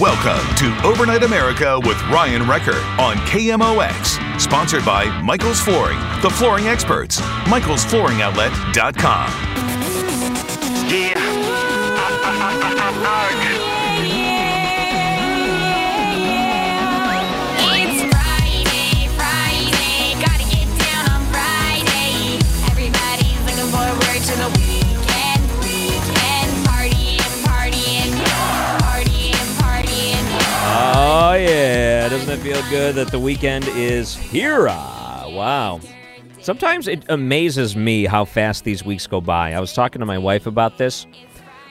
Welcome to Overnight America with Ryan Recker on KMOX. Sponsored by Michael's Flooring, the flooring experts. Michael'sFlooringOutlet.com. It's good that the weekend is here? Ah, wow. Sometimes it amazes me how fast these weeks go by. I was talking to my wife about this.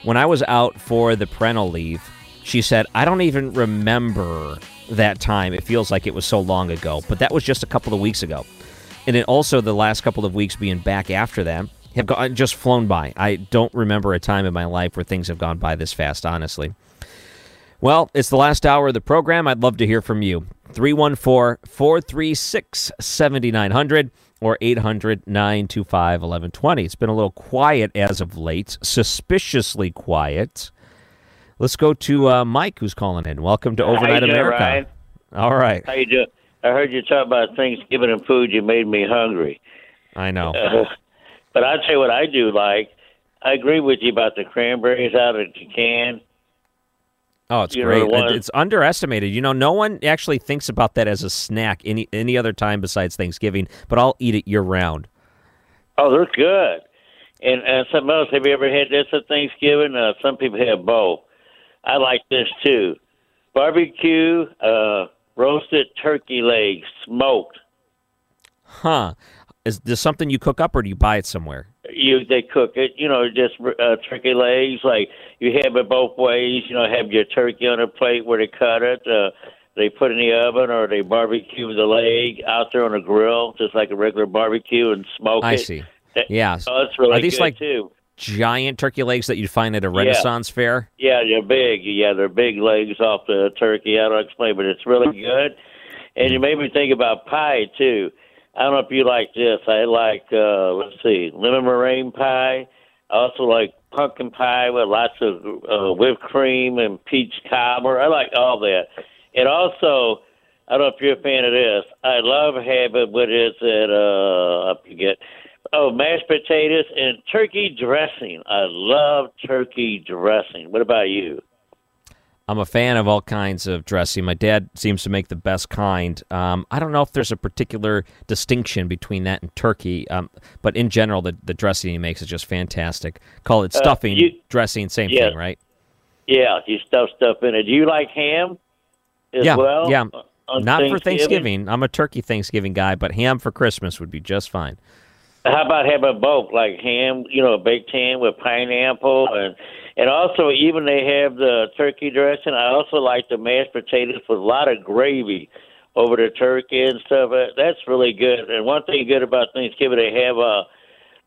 When I was out for the parental leave, she said, I don't even remember that time. It feels like it was so long ago, but that was just a couple of weeks ago. And then also the last couple of weeks being back after that have gone, just flown by. I don't remember a time in my life where things have gone by this fast, honestly. Well, it's the last hour of the program. I'd love to hear from you. 314 436 7900 or 800 925 1120. It's been a little quiet as of late, suspiciously quiet. Let's go to uh, Mike, who's calling in. Welcome to How you Overnight doing, America. Ryan? All right. How you doing? I heard you talk about Thanksgiving and food. You made me hungry. I know. Uh, but I'll tell you what I do like. I agree with you about the cranberries out of the can. Oh, it's you great. It's underestimated. You know, no one actually thinks about that as a snack any any other time besides Thanksgiving, but I'll eat it year round. Oh, they're good. And and something else. Have you ever had this at Thanksgiving? Uh, some people have both. I like this too. Barbecue, uh, roasted turkey legs, smoked. Huh. Is this something you cook up or do you buy it somewhere? you they cook it you know just uh, turkey legs like you have it both ways you know have your turkey on a plate where they cut it uh they put it in the oven or they barbecue the leg out there on a grill just like a regular barbecue and smoke I it see. That- Yeah. oh, that's really Are these good like too giant turkey legs that you'd find at a Renaissance fair? yeah they're big yeah they're big legs off the turkey i don't explain but it's really good and you made me think about pie too I don't know if you like this. I like uh let's see, lemon meringue pie. I also like pumpkin pie with lots of uh, whipped cream and peach cobbler. I like all that. And also, I don't know if you're a fan of this. I love having what is it? Uh, I forget. Oh, mashed potatoes and turkey dressing. I love turkey dressing. What about you? I'm a fan of all kinds of dressing. My dad seems to make the best kind. Um, I don't know if there's a particular distinction between that and turkey, um, but in general, the, the dressing he makes is just fantastic. Call it Uh, stuffing, you- dressing, same Yeah. thing, right? Yeah, you stuff stuff in it. Do you like ham as yeah, well? yeah. Not for Thanksgiving. I'm a turkey Thanksgiving guy, but ham for Christmas would be just fine. How about having both, like ham, you know, a baked ham with pineapple, and and also even they have the turkey dressing. I also like the mashed potatoes with a lot of gravy over the turkey and stuff. Uh, That's really good. And one thing good about Thanksgiving, they have a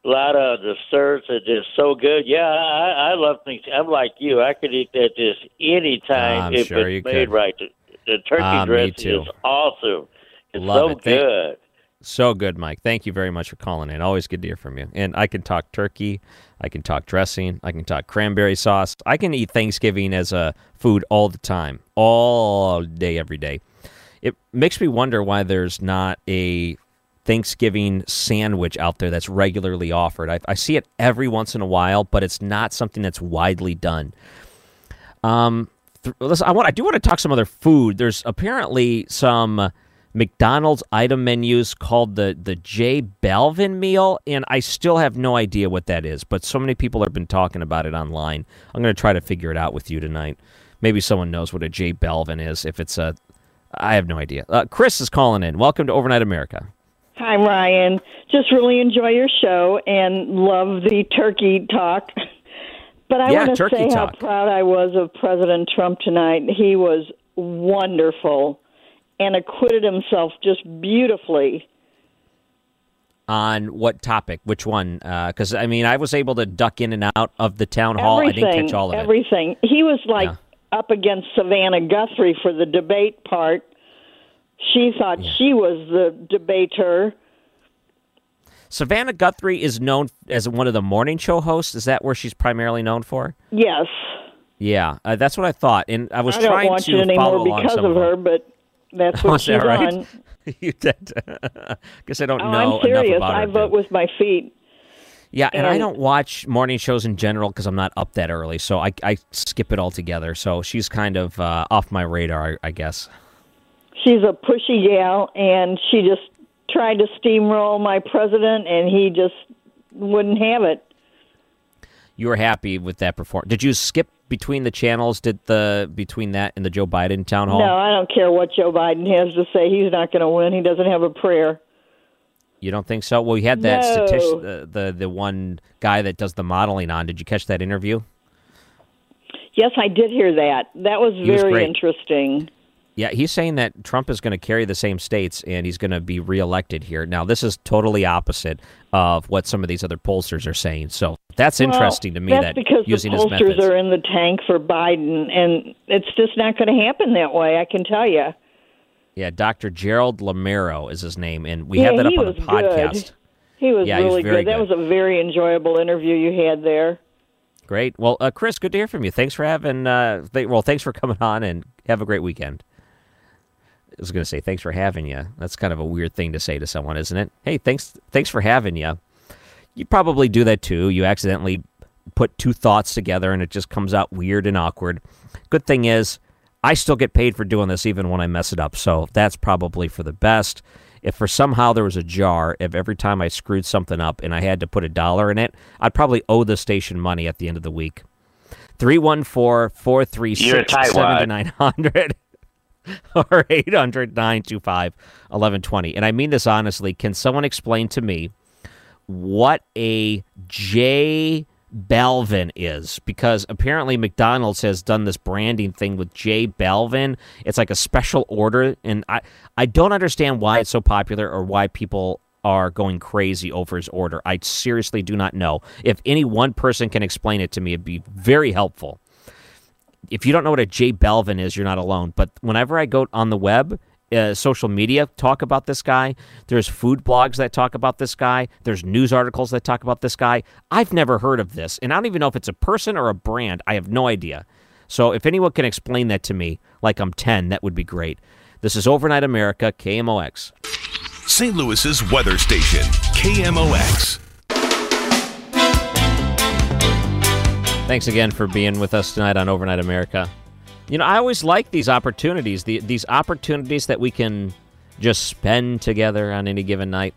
lot of desserts that are just so good. Yeah, I, I love things. I'm like you. I could eat that just any time I'm if sure it's you made could. right. The, the turkey me dressing is awesome. It's Love so it. Thank- good. So good, Mike. Thank you very much for calling in. Always good to hear from you. And I can talk turkey, I can talk dressing, I can talk cranberry sauce. I can eat Thanksgiving as a food all the time, all day, every day. It makes me wonder why there's not a Thanksgiving sandwich out there that's regularly offered. I, I see it every once in a while, but it's not something that's widely done. Um, th- listen, I want I do want to talk some other food. There's apparently some McDonald's item menus called the the J Balvin meal, and I still have no idea what that is. But so many people have been talking about it online. I'm going to try to figure it out with you tonight. Maybe someone knows what a J Balvin is. If it's a, I have no idea. Uh, Chris is calling in. Welcome to Overnight America. Hi, Ryan. Just really enjoy your show and love the turkey talk. But I Yeah, want to say talk. how proud I was of President Trump tonight. He was wonderful and acquitted himself just beautifully. On what topic? Which one? Because I mean, I was able to duck in and out of the town hall. everything, I didn't catch all of it. everything. He was like Yeah. up against Savannah Guthrie for the debate part. She thought she was the debater. Savannah Guthrie is known as one of the morning show hosts. Is that where she's primarily known for? Yes, Yeah, uh, that's what I thought. And I was I trying watch to follow along because of her, but that's Oh, she's that right? on. you did. Guess I don't Oh, know I'm serious. enough about I vote with my feet. yeah, and, I don't watch morning shows in general because I'm not up that early, so I, I skip it altogether. So she's kind of uh, off my radar, I, I guess. She's a pushy gal, and she just tried to steamroll my president, and he just wouldn't have it. You were happy with that performance. Did you skip between the channels? Did the between that and the Joe Biden town hall? No, I don't care what Joe Biden has to say. He's not going to win. He doesn't have a prayer. You don't think so? Well, you had that No. statis- the, uh, the the one guy that does the modeling on. Did you catch that interview? Yes, I did hear that. That was was very great. interesting. Yeah, he's saying that Trump is going to carry the same states and he's going to be reelected here. Now, this is totally opposite of what some of these other pollsters are saying. So that's interesting to me. That's that because using the pollsters are in the tank for Biden, and it's just not going to happen that way. I can tell you. Yeah, Dr. Gerald Lamero is his name, and we Yeah, have that up on the was good. podcast. He was Yeah, he was really very good. That good. was a very enjoyable interview you had there. Great. Well, uh, Chris, good to hear from you. Thanks for having. Uh, th- well, thanks for coming on, and have a great weekend. I was going to say thanks for having you. That's kind of a weird thing to say to someone, isn't it? Hey, thanks, thanks for having you. You probably do that too. You accidentally put two thoughts together, and it just comes out weird and awkward. Good thing is, I still get paid for doing this, even when I mess it up. So that's probably for the best. If for somehow there was a jar, if every time I screwed something up and I had to put a dollar in it, I'd probably owe the station money at the end of the week. 314 436 7900 or 800 925 1120. And I mean this honestly. Can someone explain to me what a J Balvin is? Because apparently McDonald's has done this branding thing with J Balvin. It's like a special order. And I, I don't understand why it's so popular or why people are going crazy over his order. I seriously do not know. If any one person can explain it to me, it'd be very helpful if you don't know what a J Balvin is, you're not alone. But whenever I go on the web, uh, social media talk about this guy. There's food blogs that talk about this guy. There's news articles that talk about this guy. I've never heard of this, and I don't even know if it's a person or a brand. I have no idea. So if anyone can explain that to me, like I'm 10, that would be great. This is Overnight America, KMOX. St. Louis's weather station, KMOX. Thanks again for being with us tonight on Overnight America. You know, I always like these opportunities, the, these opportunities that we can just spend together on any given night.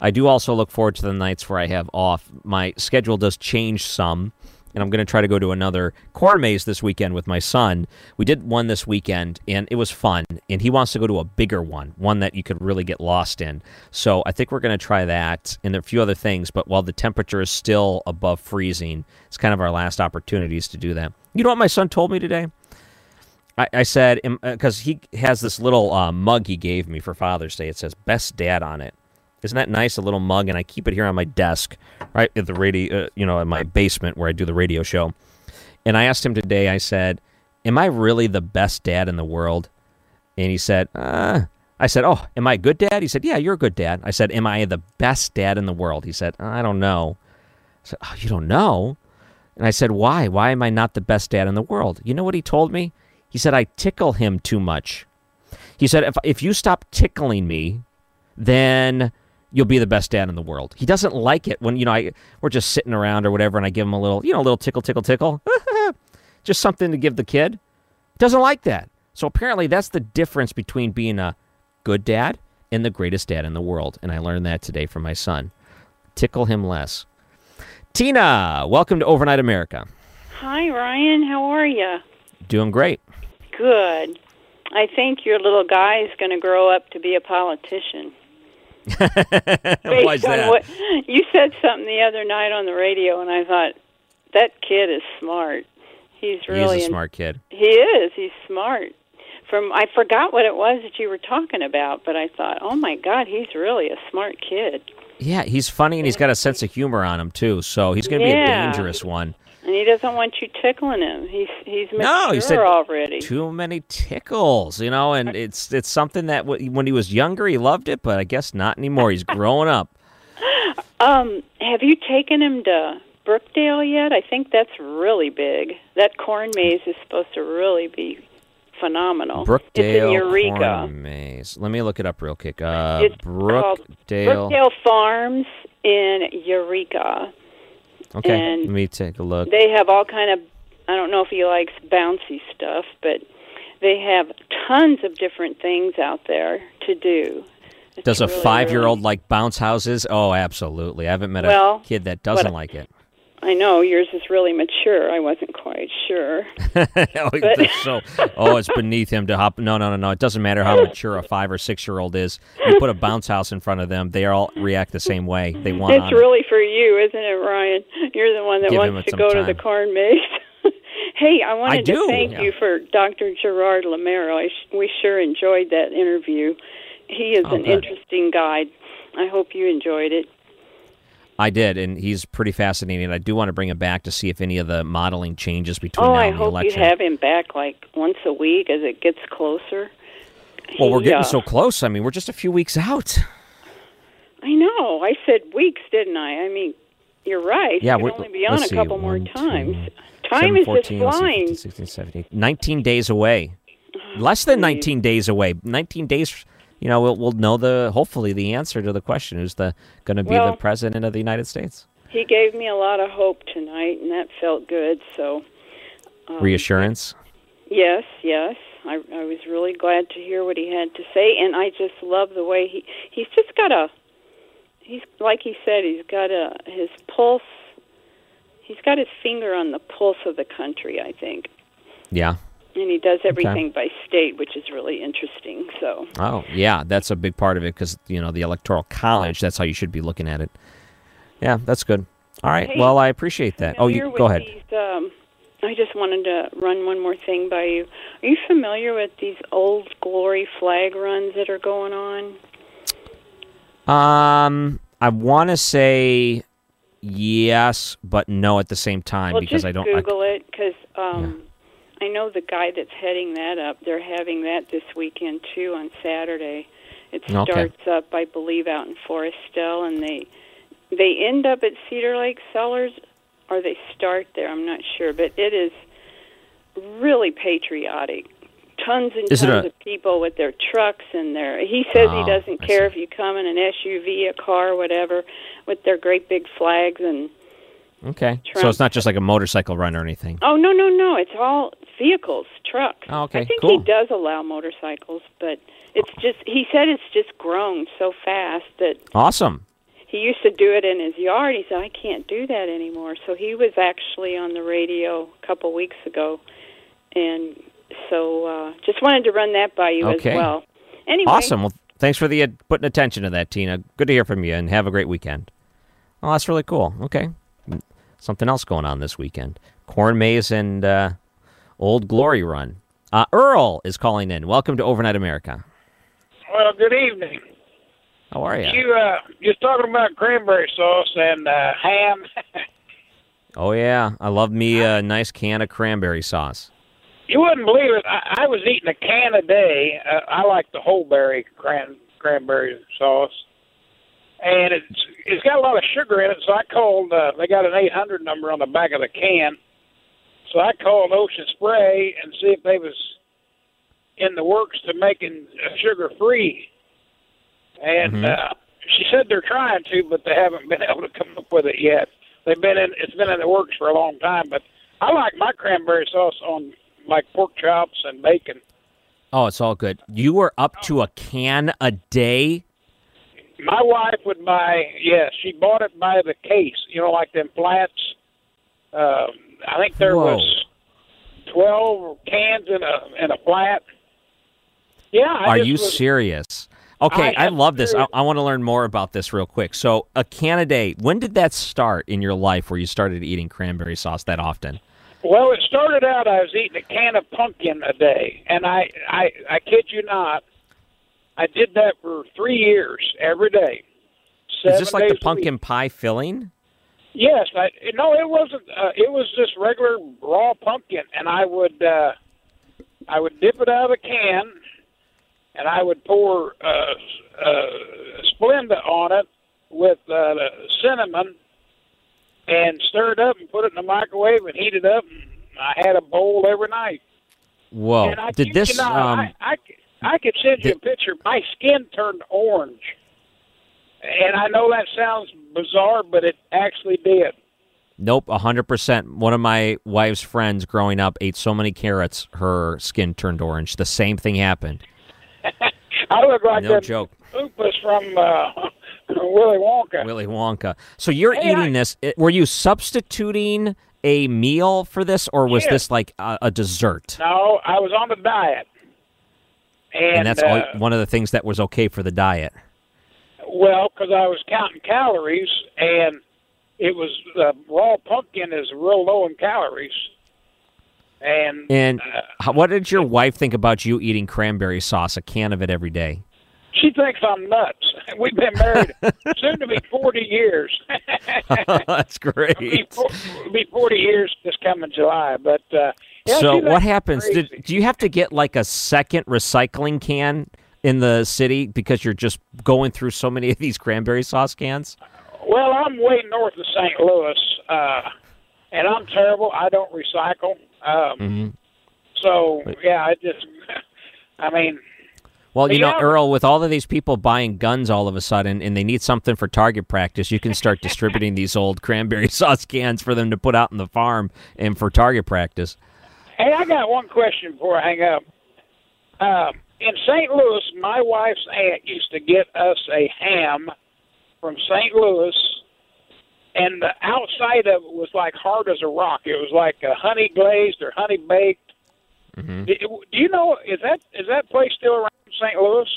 I do also look forward to the nights where I have off. My schedule does change some, and I'm going to try to go to another corn maze this weekend with my son. We did one this weekend, and it was fun. And he wants to go to a bigger one, one that you could really get lost in. So I think we're going to try that, and a few other things. But while the temperature is still above freezing, it's kind of our last opportunities to do that. You know what my son told me today? I, I said because he has this little uh, mug he gave me for Father's Day. It says "Best Dad" on it. Isn't that nice? A little mug, and I keep it here on my desk, right at the radio, uh, you know, in my basement where I do the radio show. And I asked him today. I said, "Am I really the best dad in the world?" And he said, uh, "I said, oh, am I a good dad?" He said, "Yeah, you're a good dad." I said, "Am I the best dad in the world?" He said, "I don't know." I said, "Oh, you don't know?" And I said, "Why? Why am I not the best dad in the world?" You know what he told me? He said, "I tickle him too much." He said, "If if you stop tickling me, then." You'll be the best dad in the world. He doesn't like it when you know I we're just sitting around or whatever, and I give him a little, you know, a little tickle, tickle, tickle, just something to give the kid. Doesn't like that. So apparently that's the difference between being a good dad and the greatest dad in the world. And I learned that today from my son. Tickle him less. Tina, welcome to Overnight America. Hi, Ryan. How are you? Doing great. Good. I think your little guy is going to grow up to be a politician. Why is on that? what you said something the other night on the radio, and I thought that kid is smart. He's really He's a in- smart kid. He is. He's smart. From I forgot what it was that you were talking about, but I thought, oh my God, he's really a smart kid, Yeah, he's funny and he's got a sense of humor on him too. So he's going to be Yeah. a dangerous one. And he doesn't want you tickling him. He's he's mature No, he said already. too many tickles, you know, and it's it's something that w- when he was younger he loved it, but I guess not anymore. He's growing up. Um, have you taken him to Brookdale yet? I think that's really big. That corn maze is supposed to really be phenomenal. it's in Brookdale Eureka. Corn Maze. Let me look it up real quick. Uh, It's Brookdale. Brookdale Farms in Eureka. Okay, and let me take a look. They have all kind of I don't know if he likes bouncy stuff, but they have tons of different things out there to do. It's Does a really, five-year-old like bounce houses? Oh, absolutely. I haven't met Well, a kid that doesn't what- like it. I know yours is really mature. I wasn't quite sure. oh, But- so, oh, it's beneath him to hop. No, no, no, no. It doesn't matter how mature a five or six-year-old is. You put a bounce house in front of them, they all react the same way. They want. It's on it. really for you, isn't it, Ryan? You're the one that Give wants to go to the corn maze. hey, I wanted do, to thank yeah. you for Dr. Gerard Lamero. I sh- we sure enjoyed that interview. He is Oh, an good. interesting guy. I hope you enjoyed it. I did, and he's pretty fascinating. I do want to bring him back to see if any of the modeling changes between Oh, now I and the hope you have him back like once a week as it gets closer. well, we're getting uh, so close. I mean, we're just a few weeks out. I know. I said weeks, didn't I? I mean, you're right. Yeah, can only be on a see, couple more one, two, times. Time 7, is 14, just flying. 15, 16, 17, 19 days away. Less than 19 days away. 19 days, you know, we'll, we'll know the, hopefully, the answer to the question who's the going to be Well- the president of the United States. He gave me a lot of hope tonight, and that felt good. So, um, Reassurance. yes, yes, I, I was really glad to hear what he had to say, and I just love the way he he's just got a he's like he said he's got a his pulse. He's got his finger on the pulse of the country, I think, Yeah. And he does everything by state, which is really interesting. So, Oh, yeah, that's a big part of it because, you know, the Electoral College, that's how you should be looking at it. Yeah, that's good. All right. Hey, well, I appreciate that. Oh, you go ahead. These, um, I just wanted to run one more thing by you. Are you familiar with these old glory flag runs that are going on? Um, I want to say yes, but no at the same time well, because I don't. I, Google it because um, I know the guy that's heading that up. They're having that this weekend too on Saturday. It Okay. starts up, I believe, out in Foristell, and they they end up at Cedar Lake Cellars, or they start there. I'm not sure, but it is really patriotic. Tons and Is tons a- of people with their trucks and their. He says Oh, he doesn't care if you come in an SUV, a car, whatever, with their great big flags and okay. So it's not just like a motorcycle run or anything. Oh no no no! It's all vehicles, trucks. Oh, okay, I think cool. he does allow motorcycles, but it's just he said it's just grown so fast that Awesome. he used to do it in his yard. He said I can't do that anymore. So he was actually on the radio a couple weeks ago, and so uh, just wanted to run that by you Okay. as well. Anyway, Awesome. Well, thanks for the uh, putting attention to that, Tina. Good to hear from you, and have a great weekend. Oh, that's really cool. Okay, something else going on this weekend: corn maze and uh, Old Glory Run. Uh, Earl is calling in. Welcome to Overnight America. Well, good evening. How are you? You uh, just talking about cranberry sauce and uh, ham. Oh yeah, I love me a nice can of cranberry sauce. you wouldn't believe it. I, I was eating a can a day. Uh, I like the whole berry cran cranberry sauce, and it's it's got a lot of sugar in it. So I called. Uh, they got an 800 number on the back of the can. So I called Ocean Spray and see if they was in the works to making sugar free. And Mhm. uh, she said they're trying to, but they haven't been able to come up with it yet. They've been in. It's been in the works for a long time, but I like my cranberry sauce on like pork chops and bacon. Oh, it's all good. You were up to a can a day. My wife would buy. Yes, she bought it by the case. You know, like them flats. Um, I think there Whoa. was twelve cans in a in a flat. Yeah. I Are you was- serious? Okay, I I, love this. I. I want to learn more about this real quick. So, a can a day. When did that start in your life where you started eating cranberry sauce that often? Well, it started out I was eating a can of pumpkin a day, and I I I kid you not, I did that for three years every day. Is this like the days a week. pumpkin pie filling? Yes, I no, it wasn't. Uh, it was just regular raw pumpkin, and I would uh, I would dip it out of a can, and I would pour uh, uh, Splenda on it with uh, cinnamon, and stir it up and put it in the microwave and heat it up. And I had a bowl every night. Whoa! and I Did this? You not, um, I, I I could send you a picture. My skin turned orange, and I know that sounds bizarre, but it actually did. Nope, hundred percent. One of my wife's friends growing up ate so many carrots, her skin turned orange. The same thing happened. I look like No joke. Oopus from uh, Willy Wonka. Willy Wonka. So you're Hey, eating I- this. Were you substituting a meal for this, or was Yes. this like a, a dessert? No, I was on the diet, and, And that's uh, all, one of the things that was okay for the diet. Well, because I was counting calories, and it was uh, raw pumpkin is real low in calories, and And uh, what did your wife think about you eating cranberry sauce, a can of it every day? she thinks I'm nuts. We've been married soon to be forty years. That's great. fo- be forty years this coming July, but uh, yeah, so what happens? Did, do you have to get like a second recycling can in the city because you're just going through so many of these cranberry sauce cans? Well, I'm way north of St. Louis, uh, and I'm terrible. I don't recycle. Um, Mhm. So yeah, I just, I mean, Well, you know, Yeah. Earl, with all of these people buying guns all of a sudden and they need something for target practice, you can start distributing these old cranberry sauce cans for them to put out in the farm and for target practice. hey, I got one question before I hang up. Um, in St. Louis, my wife's aunt used to get us a ham from St. Louis, and the outside of it was like hard as a rock. It was like uh, honey glazed or honey baked. Mm-hmm. Do, do you know is that is that place still around St. Louis?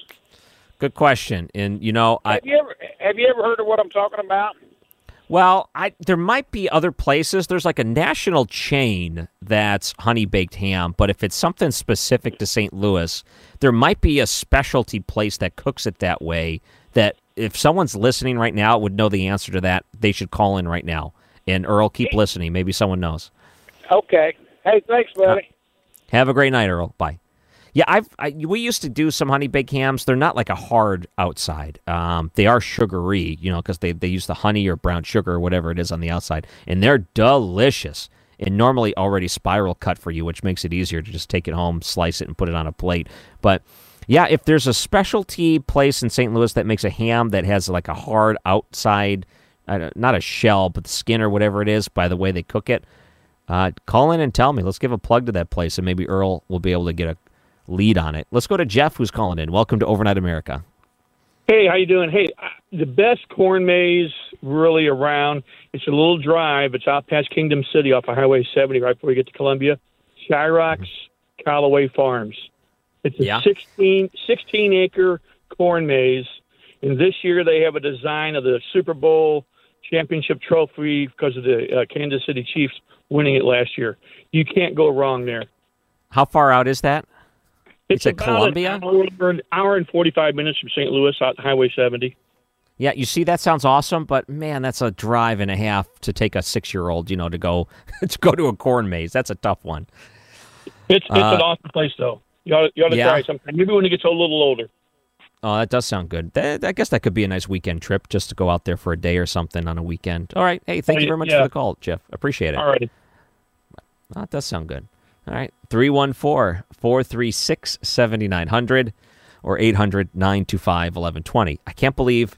Good question. And you know, I Have you ever have you ever heard of what I'm talking about? Well, I there might be other places. There's like a national chain that's honey baked ham, but if it's something specific to St. Louis, there might be a specialty place that cooks it that way. That if someone's listening right now would know the answer to that, they should call in right now. And Earl, keep listening. Maybe someone knows. Okay. Hey, thanks, buddy. Have a great night, Earl. Bye. Yeah, I've I, we used to do some honey baked hams. They're not like a hard outside. Um, they are sugary, you know, because they they use the honey or brown sugar or whatever it is on the outside, and they're delicious. And normally already spiral cut for you, which makes it easier to just take it home, slice it, and put it on a plate. But yeah, if there's a specialty place in St. Louis that makes a ham that has like a hard outside, not a shell, but the skin or whatever it is, by the way they cook it, uh, call in and tell me. Let's give a plug to that place, and maybe Earl will be able to get a lead on it. Let's go to Jeff, who's calling in. Welcome to Overnight America. Hey, how you doing? Hey, uh, the best corn maze really around. It's a little drive. It's out past Kingdom City off of Highway 70, right before you get to Columbia. Shryock's Callaway Farms. It's a Yeah. 16, 16 acre corn maze, and this year they have a design of the Super Bowl championship trophy because of the uh, Kansas City Chiefs winning it last year. You can't go wrong there. How far out is that? It's at about Columbia? An hour, an hour and 45 minutes from St. Louis out Highway 70. Yeah, you see, that sounds awesome, but man, that's a drive and a half to take a six-year-old, you know, to go to go to a corn maze. That's a tough one. It's it's Uh, an awesome place though. You ought, you ought to yeah. try sometime. Maybe when it gets a little older. Oh, that does sound good. That, I guess that could be a nice weekend trip, just to go out there for a day or something on a weekend. All right. Hey, thank you very much Yeah. for the call, Jeff. Appreciate it. All right. righty. That does sound good. All right. 314 436 7900 or 800 925 1120. I can't believe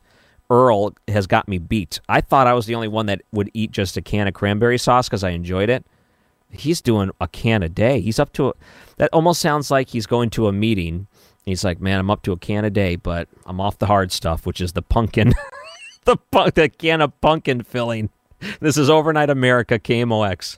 Earl has got me beat. I thought I was the only one that would eat just a can of cranberry sauce because I enjoyed it. he's doing a can a day. He's up to a, that. Almost sounds like he's going to a meeting. He's like, man, I'm up to a can a day, but I'm off the hard stuff, which is the pumpkin, the the can of pumpkin filling. This is overnight America KMOX.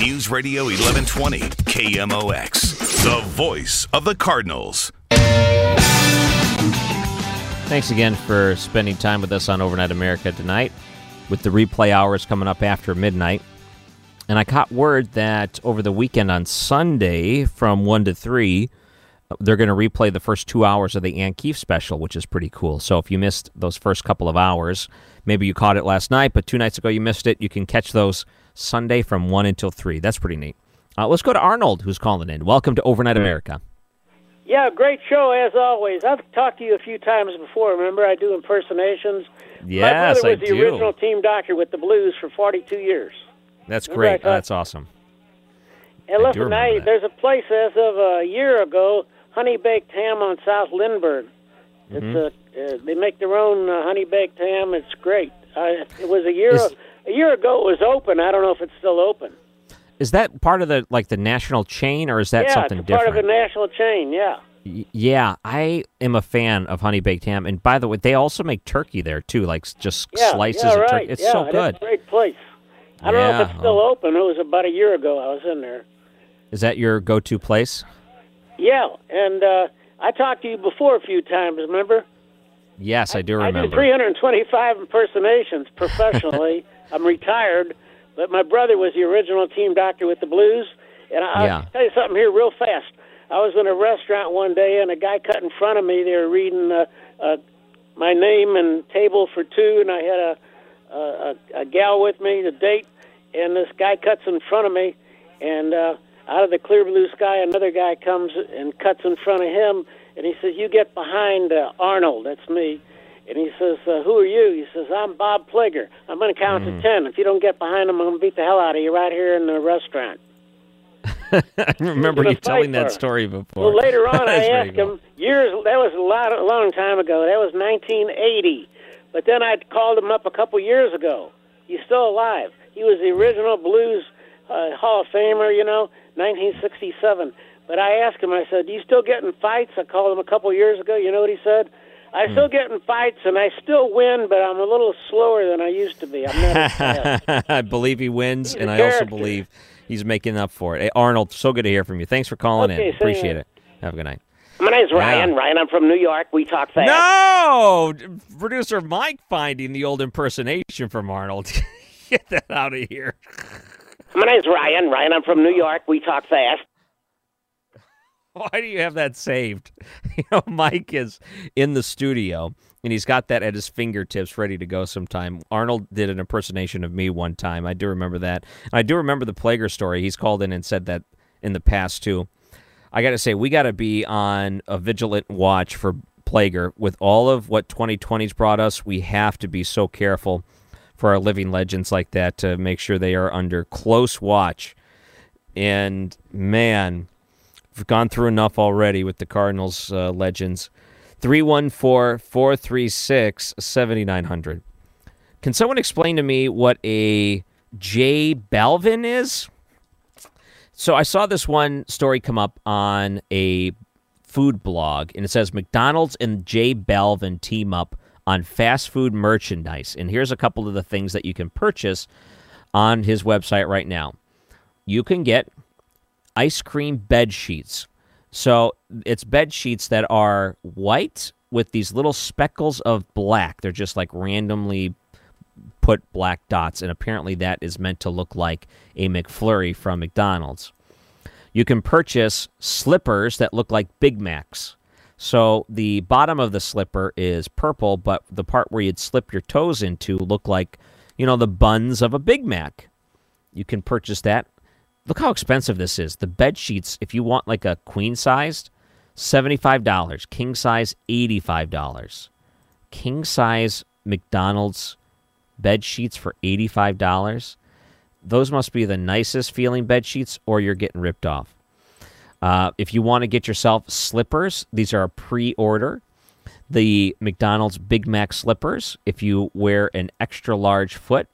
News Radio 1120, KMOX, the voice of the Cardinals. Thanks again for spending time with us on Overnight America tonight, with the replay hours coming up after midnight. And I caught word that over the weekend on Sunday from 1 to 3, they're going to replay the first two hours of the Anne Keefe special, which is pretty cool. So if you missed those first couple of hours, maybe you caught it last night, but two nights ago you missed it, you can catch those Sunday from 1 until 3. That's pretty neat. Uh, let's go to Arnold, who's calling in. Welcome to Overnight America. Yeah, great show as always. I've talked to you a few times before. Remember, I do impersonations. Yes, My brother I was the do. original team doctor with the Blues for 42 years. That's Remember great. That's awesome. And I do listen, remember that. there's a place as of a year ago, Honey Baked Ham on South Lindbergh. It's Mhm. a, uh, they make their own uh, honey baked ham. It's great. I, it was a year Is- a year ago. It was open. I don't know if it's still open. Is that part of the like the national chain, or is that yeah, something it's a part of a national chain. Yeah. Y- Yeah, I am a fan of honey baked ham, and by the way, they also make turkey there too, like just Yeah, slices yeah, of turkey. It's yeah, so good. a great place. I don't know if it's still open. It was about a year ago. I was in there. Is that your go-to place? Yeah, and uh, I talked to you before a few times. Remember? Yes, I, do remember. I did 325 impersonations professionally. I'm retired, but my brother was the original team doctor with the Blues. And I, Yeah. I'll tell you something here real fast. I was in a restaurant one day, and a guy cut in front of me. They were reading uh, uh, my name and table for two, and I had a, a, a, a gal with me, the date, and this guy cuts in front of me, and uh, out of the clear blue sky, another guy comes and cuts in front of him, and he says, "You get behind uh, Arnold." That's me. And he says, uh, "Who are you?" He says, "I'm Bob Plager. I'm going to count to ten. If you don't get behind him, I'm going to beat the hell out of you right here in the restaurant." I remember you telling that story before. Well, later on, I asked cool. him years. That was a lot, a long time ago. That was 1980. But then I called him up a couple years ago. He's still alive. He was the original Blues uh, Hall of Famer. You know, 1967. But I asked him. I said, "Do you still get in fights?" I called him a couple years ago. You know what he said? I still get in fights, and I still win, but I'm a little slower than I used to be. I'm not. I believe he wins, and I also believe he's making up for it. Hey, Arnold, so good to hear from you. Thanks for calling Okay, in. Appreciate here. it. Have a good night. My name's Ryan. Ryan, I'm from New York. We talk fast. No, producer Mike finding the old impersonation from Arnold. Get that out of here. My name's Ryan. Ryan, I'm from New York. We talk fast. Why do you have that saved? You know, Mike is in the studio and he's got that at his fingertips ready to go sometime. Arnold did an impersonation of me one time. I do remember that. I do remember the Plager story. He's called in and said that in the past too. I got to say, we got to be on a vigilant watch for Plager. With all of what 2020's brought us, we have to be so careful for our living legends like that to make sure they are under close watch. And man, gone through enough already with the Cardinals uh, legends. 314 436 7900. Can someone explain to me what a J Balvin is? So I saw this one story come up on a food blog, and it says McDonald's and J Balvin team up on fast food merchandise. And here's a couple of the things that you can purchase on his website right now. you can get ice cream bed sheets. So it's bed sheets that are white with these little speckles of black. They're just like randomly put black dots, and apparently that is meant to look like a McFlurry from McDonald's. You can purchase slippers that look like Big Macs. So the bottom of the slipper is purple, but the part where you'd slip your toes into look like, you know, the buns of a Big Mac. You can purchase that. Look how expensive this is. The bed sheets, if you want like a queen sized, $75. King size, $85. King size McDonald's bed sheets for $85. Those must be the nicest feeling bed sheets, or you're getting ripped off. Uh, if you want to get yourself slippers, these are a pre order. The McDonald's Big Mac slippers, if you wear an extra large foot,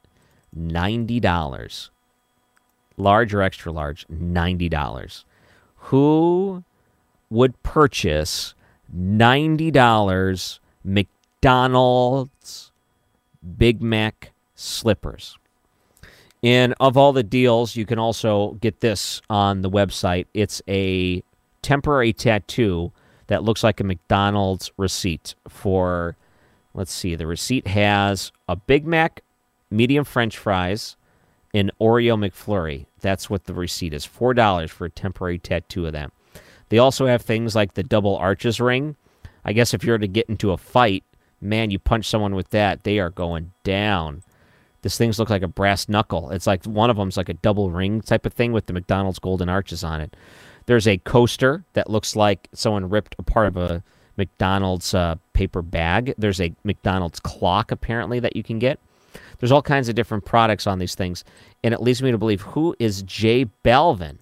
$90. Large or extra large, $90. Who would purchase $90 McDonald's Big Mac slippers? And of all the deals, you can also get this on the website. It's a temporary tattoo that looks like a McDonald's receipt for, let's see, the receipt has a Big Mac, medium French fries, an Oreo McFlurry. That's what the receipt is $4 for a temporary tattoo of that. They also have things like the double arches ring. I guess if you're to get into a fight, man, you punch someone with that, they are going down. This things look like a brass knuckle. It's like one of them's like a double ring type of thing with the McDonald's golden arches on it. There's a coaster that looks like someone ripped a part of a McDonald's uh, paper bag. There's a McDonald's clock apparently that you can get. There's all kinds of different products on these things, and it leads me to believe who is J Balvin?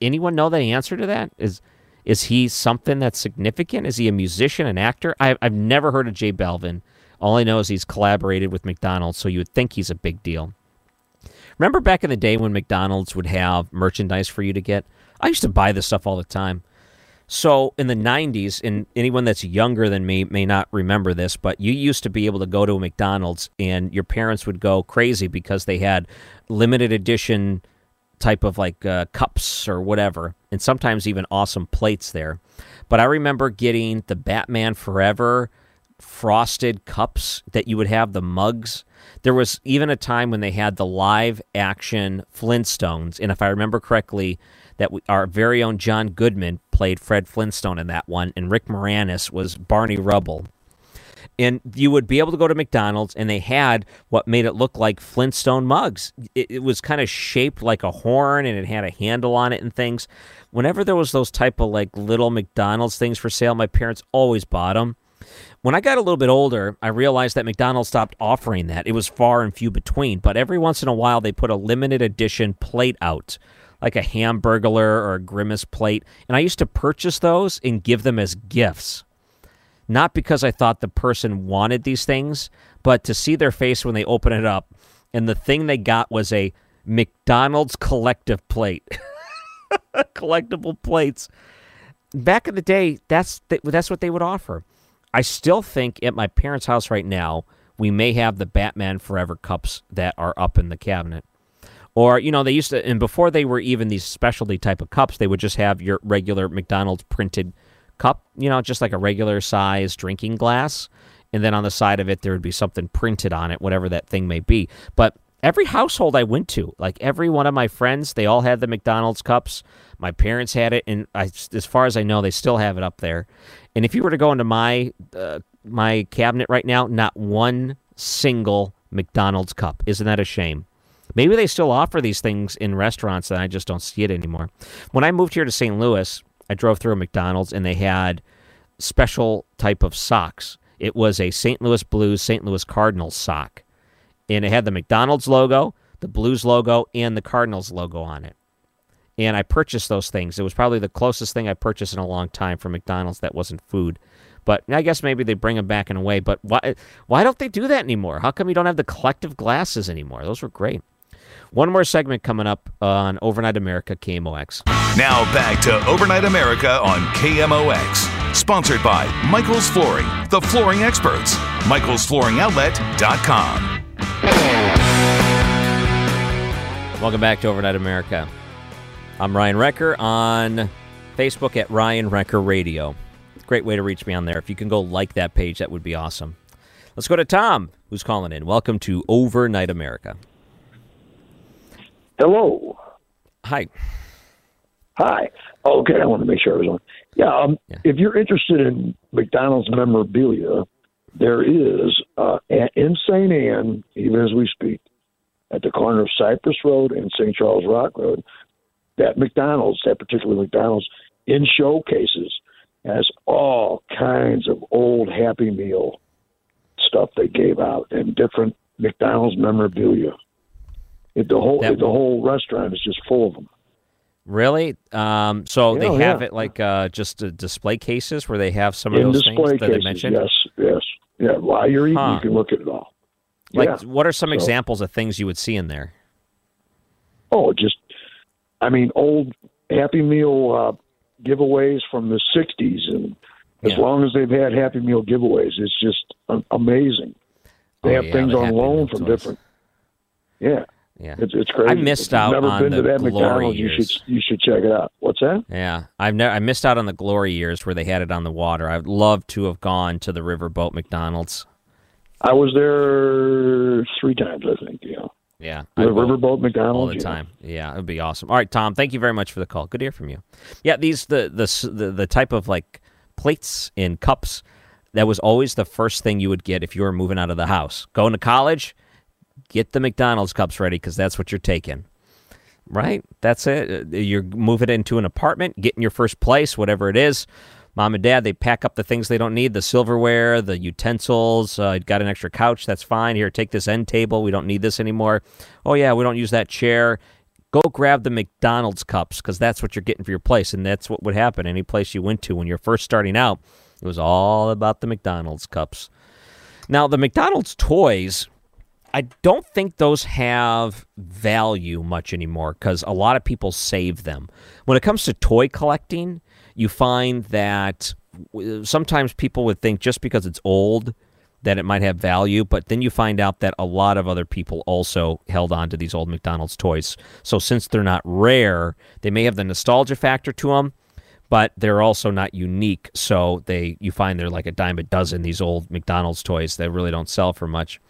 Anyone know the answer to that? Is is he something that's significant? Is he a musician, an actor? I've, I've never heard of J Balvin. All I know is he's collaborated with McDonald's, so you would think he's a big deal. Remember back in the day when McDonald's would have merchandise for you to get? I used to buy this stuff all the time. So in the 90s, and anyone that's younger than me may not remember this, but you used to be able to go to a McDonald's and your parents would go crazy because they had limited edition type of like uh, cups or whatever, and sometimes even awesome plates there. But I remember getting the Batman Forever frosted cups that you would have the mugs. There was even a time when they had the live action Flintstones, and if I remember correctly, that we, our very own John Goodman played Fred Flintstone in that one, and Rick Moranis was Barney Rubble. And you would be able to go to McDonald's, and they had what made it look like Flintstone mugs. It, it was kind of shaped like a horn, and it had a handle on it and things. Whenever there was those type of like little McDonald's things for sale, my parents always bought them. When I got a little bit older, I realized that McDonald's stopped offering that. It was far and few between, but every once in a while they put a limited edition plate out like a hamburglar or a grimace plate. And I used to purchase those and give them as gifts. Not because I thought the person wanted these things, but to see their face when they open it up. And the thing they got was a McDonald's collective plate. Collectible plates. Back in the day, that's that's what they would offer. I still think at my parents' house right now, we may have the Batman Forever cups that are up in the cabinet. Or, you know, they used to, and before they were even these specialty type of cups, they would just have your regular McDonald's printed cup, you know, just like a regular size drinking glass. And then on the side of it, there would be something printed on it, whatever that thing may be. But every household I went to, like every one of my friends, they all had the McDonald's cups. My parents had it, and I, as far as I know, they still have it up there. And if you were to go into my uh, my cabinet right now, not one single McDonald's cup. Isn't that a shame? Maybe they still offer these things in restaurants and I just don't see it anymore. When I moved here to St. Louis, I drove through a McDonald's and they had special type of socks. It was a St. Louis Blues, St. Louis Cardinals sock. And it had the McDonald's logo, the Blues logo, and the Cardinals logo on it. And I purchased those things. It was probably the closest thing I purchased in a long time from McDonald's that wasn't food. But I guess maybe they bring them back in a way. But why why don't they do that anymore? How come you don't have the collective glasses anymore? Those were great. One more segment coming up on Overnight America KMOX. Now back to Overnight America on KMOX. Sponsored by Michael's Flooring, the flooring experts. Michael'sFlooringOutlet.com. Welcome back to Overnight America. I'm Ryan Recker on Facebook at Ryan Recker Radio. Great way to reach me on there. If you can go like that page, that would be awesome. Let's go to Tom, who's calling in. Welcome to Overnight America. Hello. Hi. Hi. Okay, I want to make sure I was on. Yeah, um, if you're interested in McDonald's memorabilia, there is uh, St. Ann, even as we speak, at the corner of Cypress Road and St. Charles Rock Road, that McDonald's, that particular McDonald's, in showcases, has all kinds of old Happy Meal stuff they gave out and different McDonald's memorabilia. It, the whole That- the whole restaurant is just full of them. Really? Um, so Yeah, they have yeah. it like uh, just uh, display cases where they have some in of those display things that they cases. mentioned. Yes, yes, yeah. While you're eating, Huh. you can look at it all. Like, Yeah. what are some So- examples of things you would see in there? Oh, just, I mean, old Happy Meal uh, giveaways from the '60s, and as Yeah. long as they've had Happy Meal giveaways, it's just amazing. They Oh, have yeah, things the on loan from toys. different. Yeah, Yeah. it's it's crazy. I missed out Never on been to that glory McDonald's? You should you should check it out. What's that? Yeah, I've never I missed out on the glory years where they had it on the water. I'd love to have gone to the Riverboat McDonald's. I was there three times, I think. Yeah, Yeah, the Riverboat McDonald's all the yeah. time. Yeah, it would be awesome. All right, Tom, thank you very much for the call. Good to hear from you. Yeah, these the the the, the type of like plates in cups that was always the first thing you would get if you were moving out of the house. Going to college, get the McDonald's cups ready because that's what you're taking. Right? That's it. Uh, You're moving into an apartment, getting your first place, whatever it is. Mom and dad, they pack up the things they don't need the silverware, the utensils. Uh, got an extra couch. That's fine. Here, take this end table. We don't need this anymore. Oh, yeah, we don't use that chair. Go grab the McDonald's cups because that's what you're getting for your place. And that's what would happen any place you went to when you're first starting out. It was all about the McDonald's cups. Now, the McDonald's toys, I don't think those have value much anymore because a lot of people save them. When it comes to toy collecting, you find that sometimes people would think just because it's old that it might have value, but then you find out that a lot of other people also held on to these old McDonald's toys. So since they're not rare, they may have the nostalgia factor to them, but they're also not unique. So they you find they're like a dime a dozen these old McDonald's toys that really don't sell for much.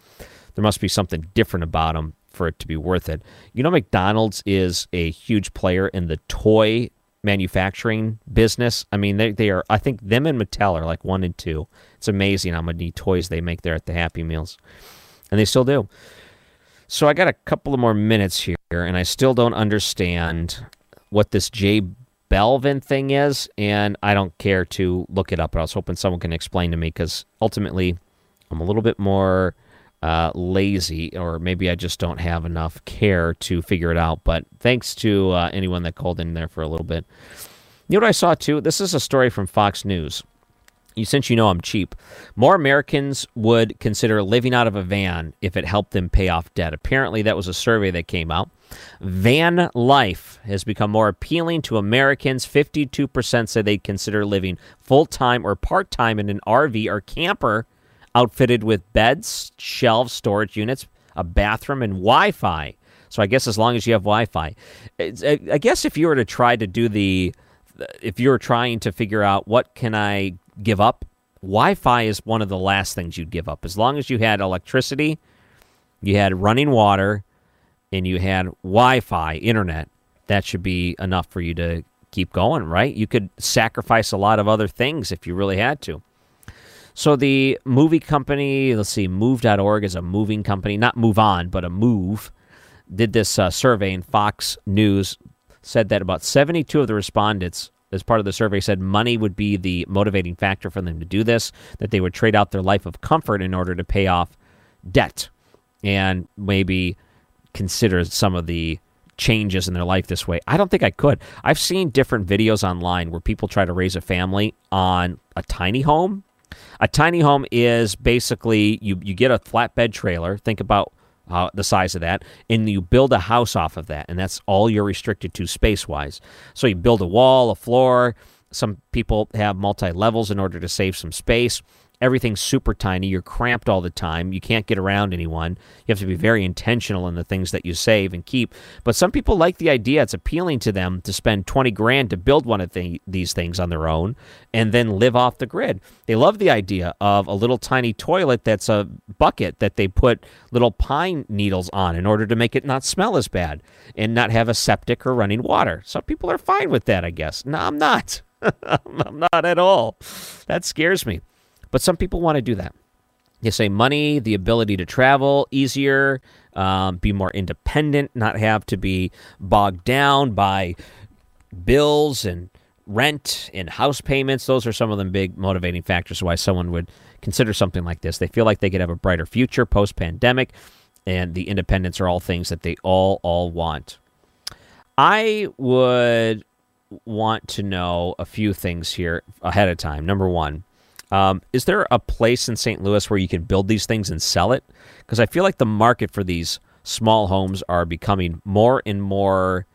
There must be something different about them for it to be worth it. You know, McDonald's is a huge player in the toy manufacturing business. I mean, they, they are, I think them and Mattel are like one and two. It's amazing how many toys they make there at the Happy Meals. And they still do. So I got a couple of more minutes here, and I still don't understand what this J Balvin thing is, and I don't care to look it up. But I was hoping someone can explain to me because ultimately, I'm a little bit more uh, lazy, or maybe I just don't have enough care to figure it out. But thanks to uh, anyone that called in there for a little bit. You know what I saw too? This is a story from Fox News. You, since you know I'm cheap, more Americans would consider living out of a van if it helped them pay off debt. Apparently, that was a survey that came out. Van life has become more appealing to Americans. 52% said they'd consider living full time or part time in an RV or camper outfitted with beds, shelves, storage units, a bathroom, and Wi Fi. So I guess as long as you have Wi Fi. I guess if you were to try to do the, if you were trying to figure out what can I give up, Wi Fi is one of the last things you'd give up. As long as you had electricity, you had running water, and you had Wi Fi, internet, that should be enough for you to keep going, right? You could sacrifice a lot of other things if you really had to. So the movie company, let's see, Move.org is a moving company, not Move On, but a Move, did this uh, survey, and Fox News said that about 72 of the respondents, as part of the survey, said money would be the motivating factor for them to do this, that they would trade out their life of comfort in order to pay off debt and maybe consider some of the changes in their life this way. I don't think I could. I've seen different videos online where people try to raise a family on a tiny home. A tiny home is basically you, you get a flatbed trailer. Think about uh, the size of that, and you build a house off of that, and that's all you're restricted to space wise. So you build a wall, a floor. Some people have multi levels in order to save some space, everything's super tiny. You're cramped all the time. You can't get around anyone. You have to be very intentional in the things that you save and keep. But some people like the idea. It's appealing to them to spend 20 grand to build one of the, these things on their own and then live off the grid. They love the idea of a little tiny toilet that's a bucket that they put little pine needles on in order to make it not smell as bad and not have a septic or running water. Some people are fine with that, I guess. No, I'm not. I'm not at all. That scares me. But some people want to do that. You say money, the ability to travel easier, um, be more independent, not have to be bogged down by bills and rent and house payments. Those are some of the big motivating factors why someone would consider something like this. They feel like they could have a brighter future post pandemic, and the independence are all things that they all all want. I would want to know a few things here ahead of time. Number one, um, is there a place in St. Louis where you can build these things and sell it? Because I feel like the market for these small homes are becoming more and more,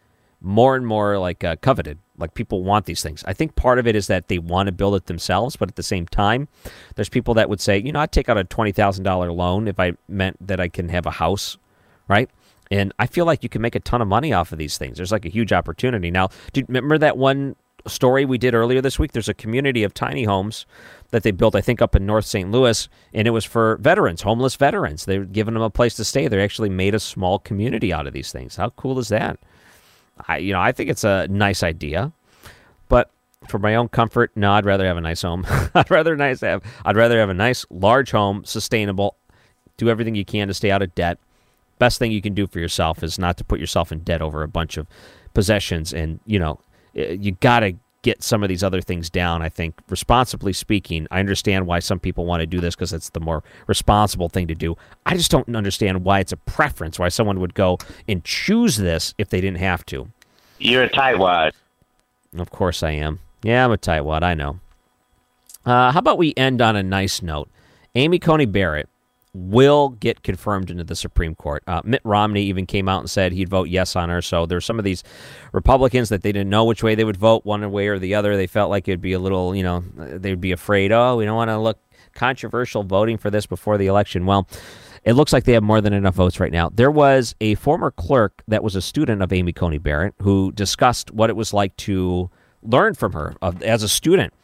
more and more like uh, coveted. Like people want these things. I think part of it is that they want to build it themselves, but at the same time, there's people that would say, you know, I'd take out a twenty thousand dollar loan if I meant that I can have a house, right? And I feel like you can make a ton of money off of these things. There's like a huge opportunity. Now, do you remember that one story we did earlier this week? There's a community of tiny homes that they built, I think, up in North St. Louis, and it was for veterans, homeless veterans. They were giving them a place to stay. They actually made a small community out of these things. How cool is that? I, you know, I think it's a nice idea, but for my own comfort, no, I'd rather have a nice home. I'd rather nice have. I'd rather have a nice, large home, sustainable. Do everything you can to stay out of debt best thing you can do for yourself is not to put yourself in debt over a bunch of possessions and you know you got to get some of these other things down i think responsibly speaking. I understand why some people want to do this because it's the more responsible thing to do. I just don't understand why it's a preference why someone would go and choose this if they didn't have to. You're a tightwad. of course i am. Yeah i'm a tightwad i know. Uh, how about we end on a nice note? Amy coney barrett will get confirmed into the Supreme Court. Uh, Mitt Romney even came out and said he'd vote yes on her. So there's some of these Republicans that they didn't know which way they would vote, one way or the other. They felt like it'd be a little, you know, they'd be afraid. Oh, we don't want to look controversial voting for this before the election. Well. It looks like they have more than enough votes right now. There was a former clerk that was a student of Amy Coney Barrett who discussed what it was like to learn from her as a student.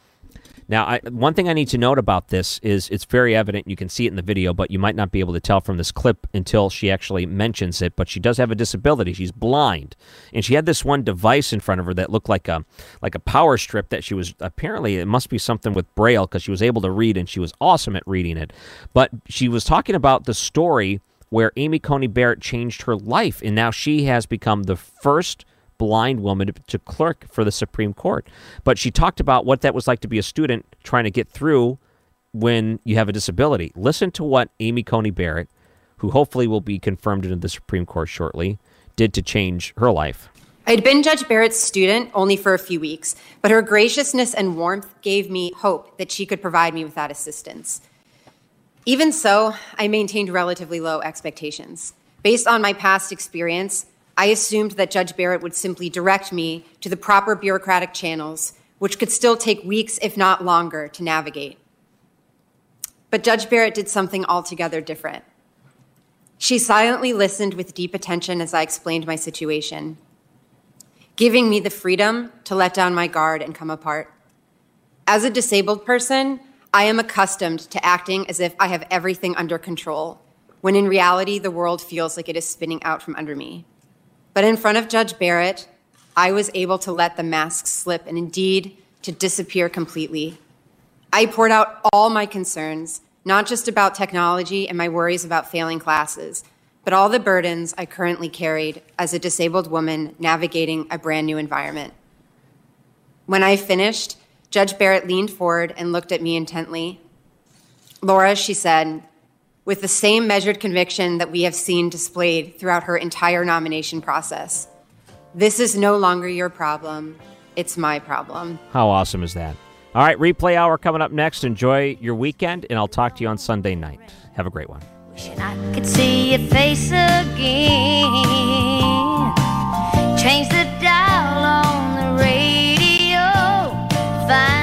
Now, I, one thing I need to note about this is it's very evident. You can see it in the video, but you might not be able to tell from this clip until she actually mentions it. But she does have a disability. She's blind, and she had this one device in front of her that looked like a like a power strip that she was apparently it must be something with braille because she was able to read and she was awesome at reading it. But she was talking about the story where Amy Coney Barrett changed her life, and now she has become the first blind woman to, clerk for the Supreme Court. But she talked about what that was like to be a student trying to get through when you have a disability. Listen to what Amy Coney Barrett, who hopefully will be confirmed into the Supreme Court shortly, did to change her life. I'd been Judge Barrett's student only for a few weeks, but her graciousness and warmth gave me hope that she could provide me with that assistance. Even so, I maintained relatively low expectations. Based on my past experience, I assumed that Judge Barrett would simply direct me to the proper bureaucratic channels, which could still take weeks, if not longer, to navigate. But Judge Barrett did something altogether different. She silently listened with deep attention as I explained my situation, giving me the freedom to let down my guard and come apart. As a disabled person, I am accustomed to acting as if I have everything under control, when in reality, the world feels like it is spinning out from under me. But in front of Judge Barrett, I was able to let the mask slip and indeed to disappear completely. I poured out all my concerns, not just about technology and my worries about failing classes, but all the burdens I currently carried as a disabled woman navigating a brand new environment. When I finished, Judge Barrett leaned forward and looked at me intently. Laura, she said, with the same measured conviction that we have seen displayed throughout her entire nomination process. This is no longer your problem, it's my problem. How awesome is that? All right, replay hour coming up next. Enjoy your weekend, and I'll talk to you on Sunday night. Have a great one. I could see your face again. Change the dial on the radio. Find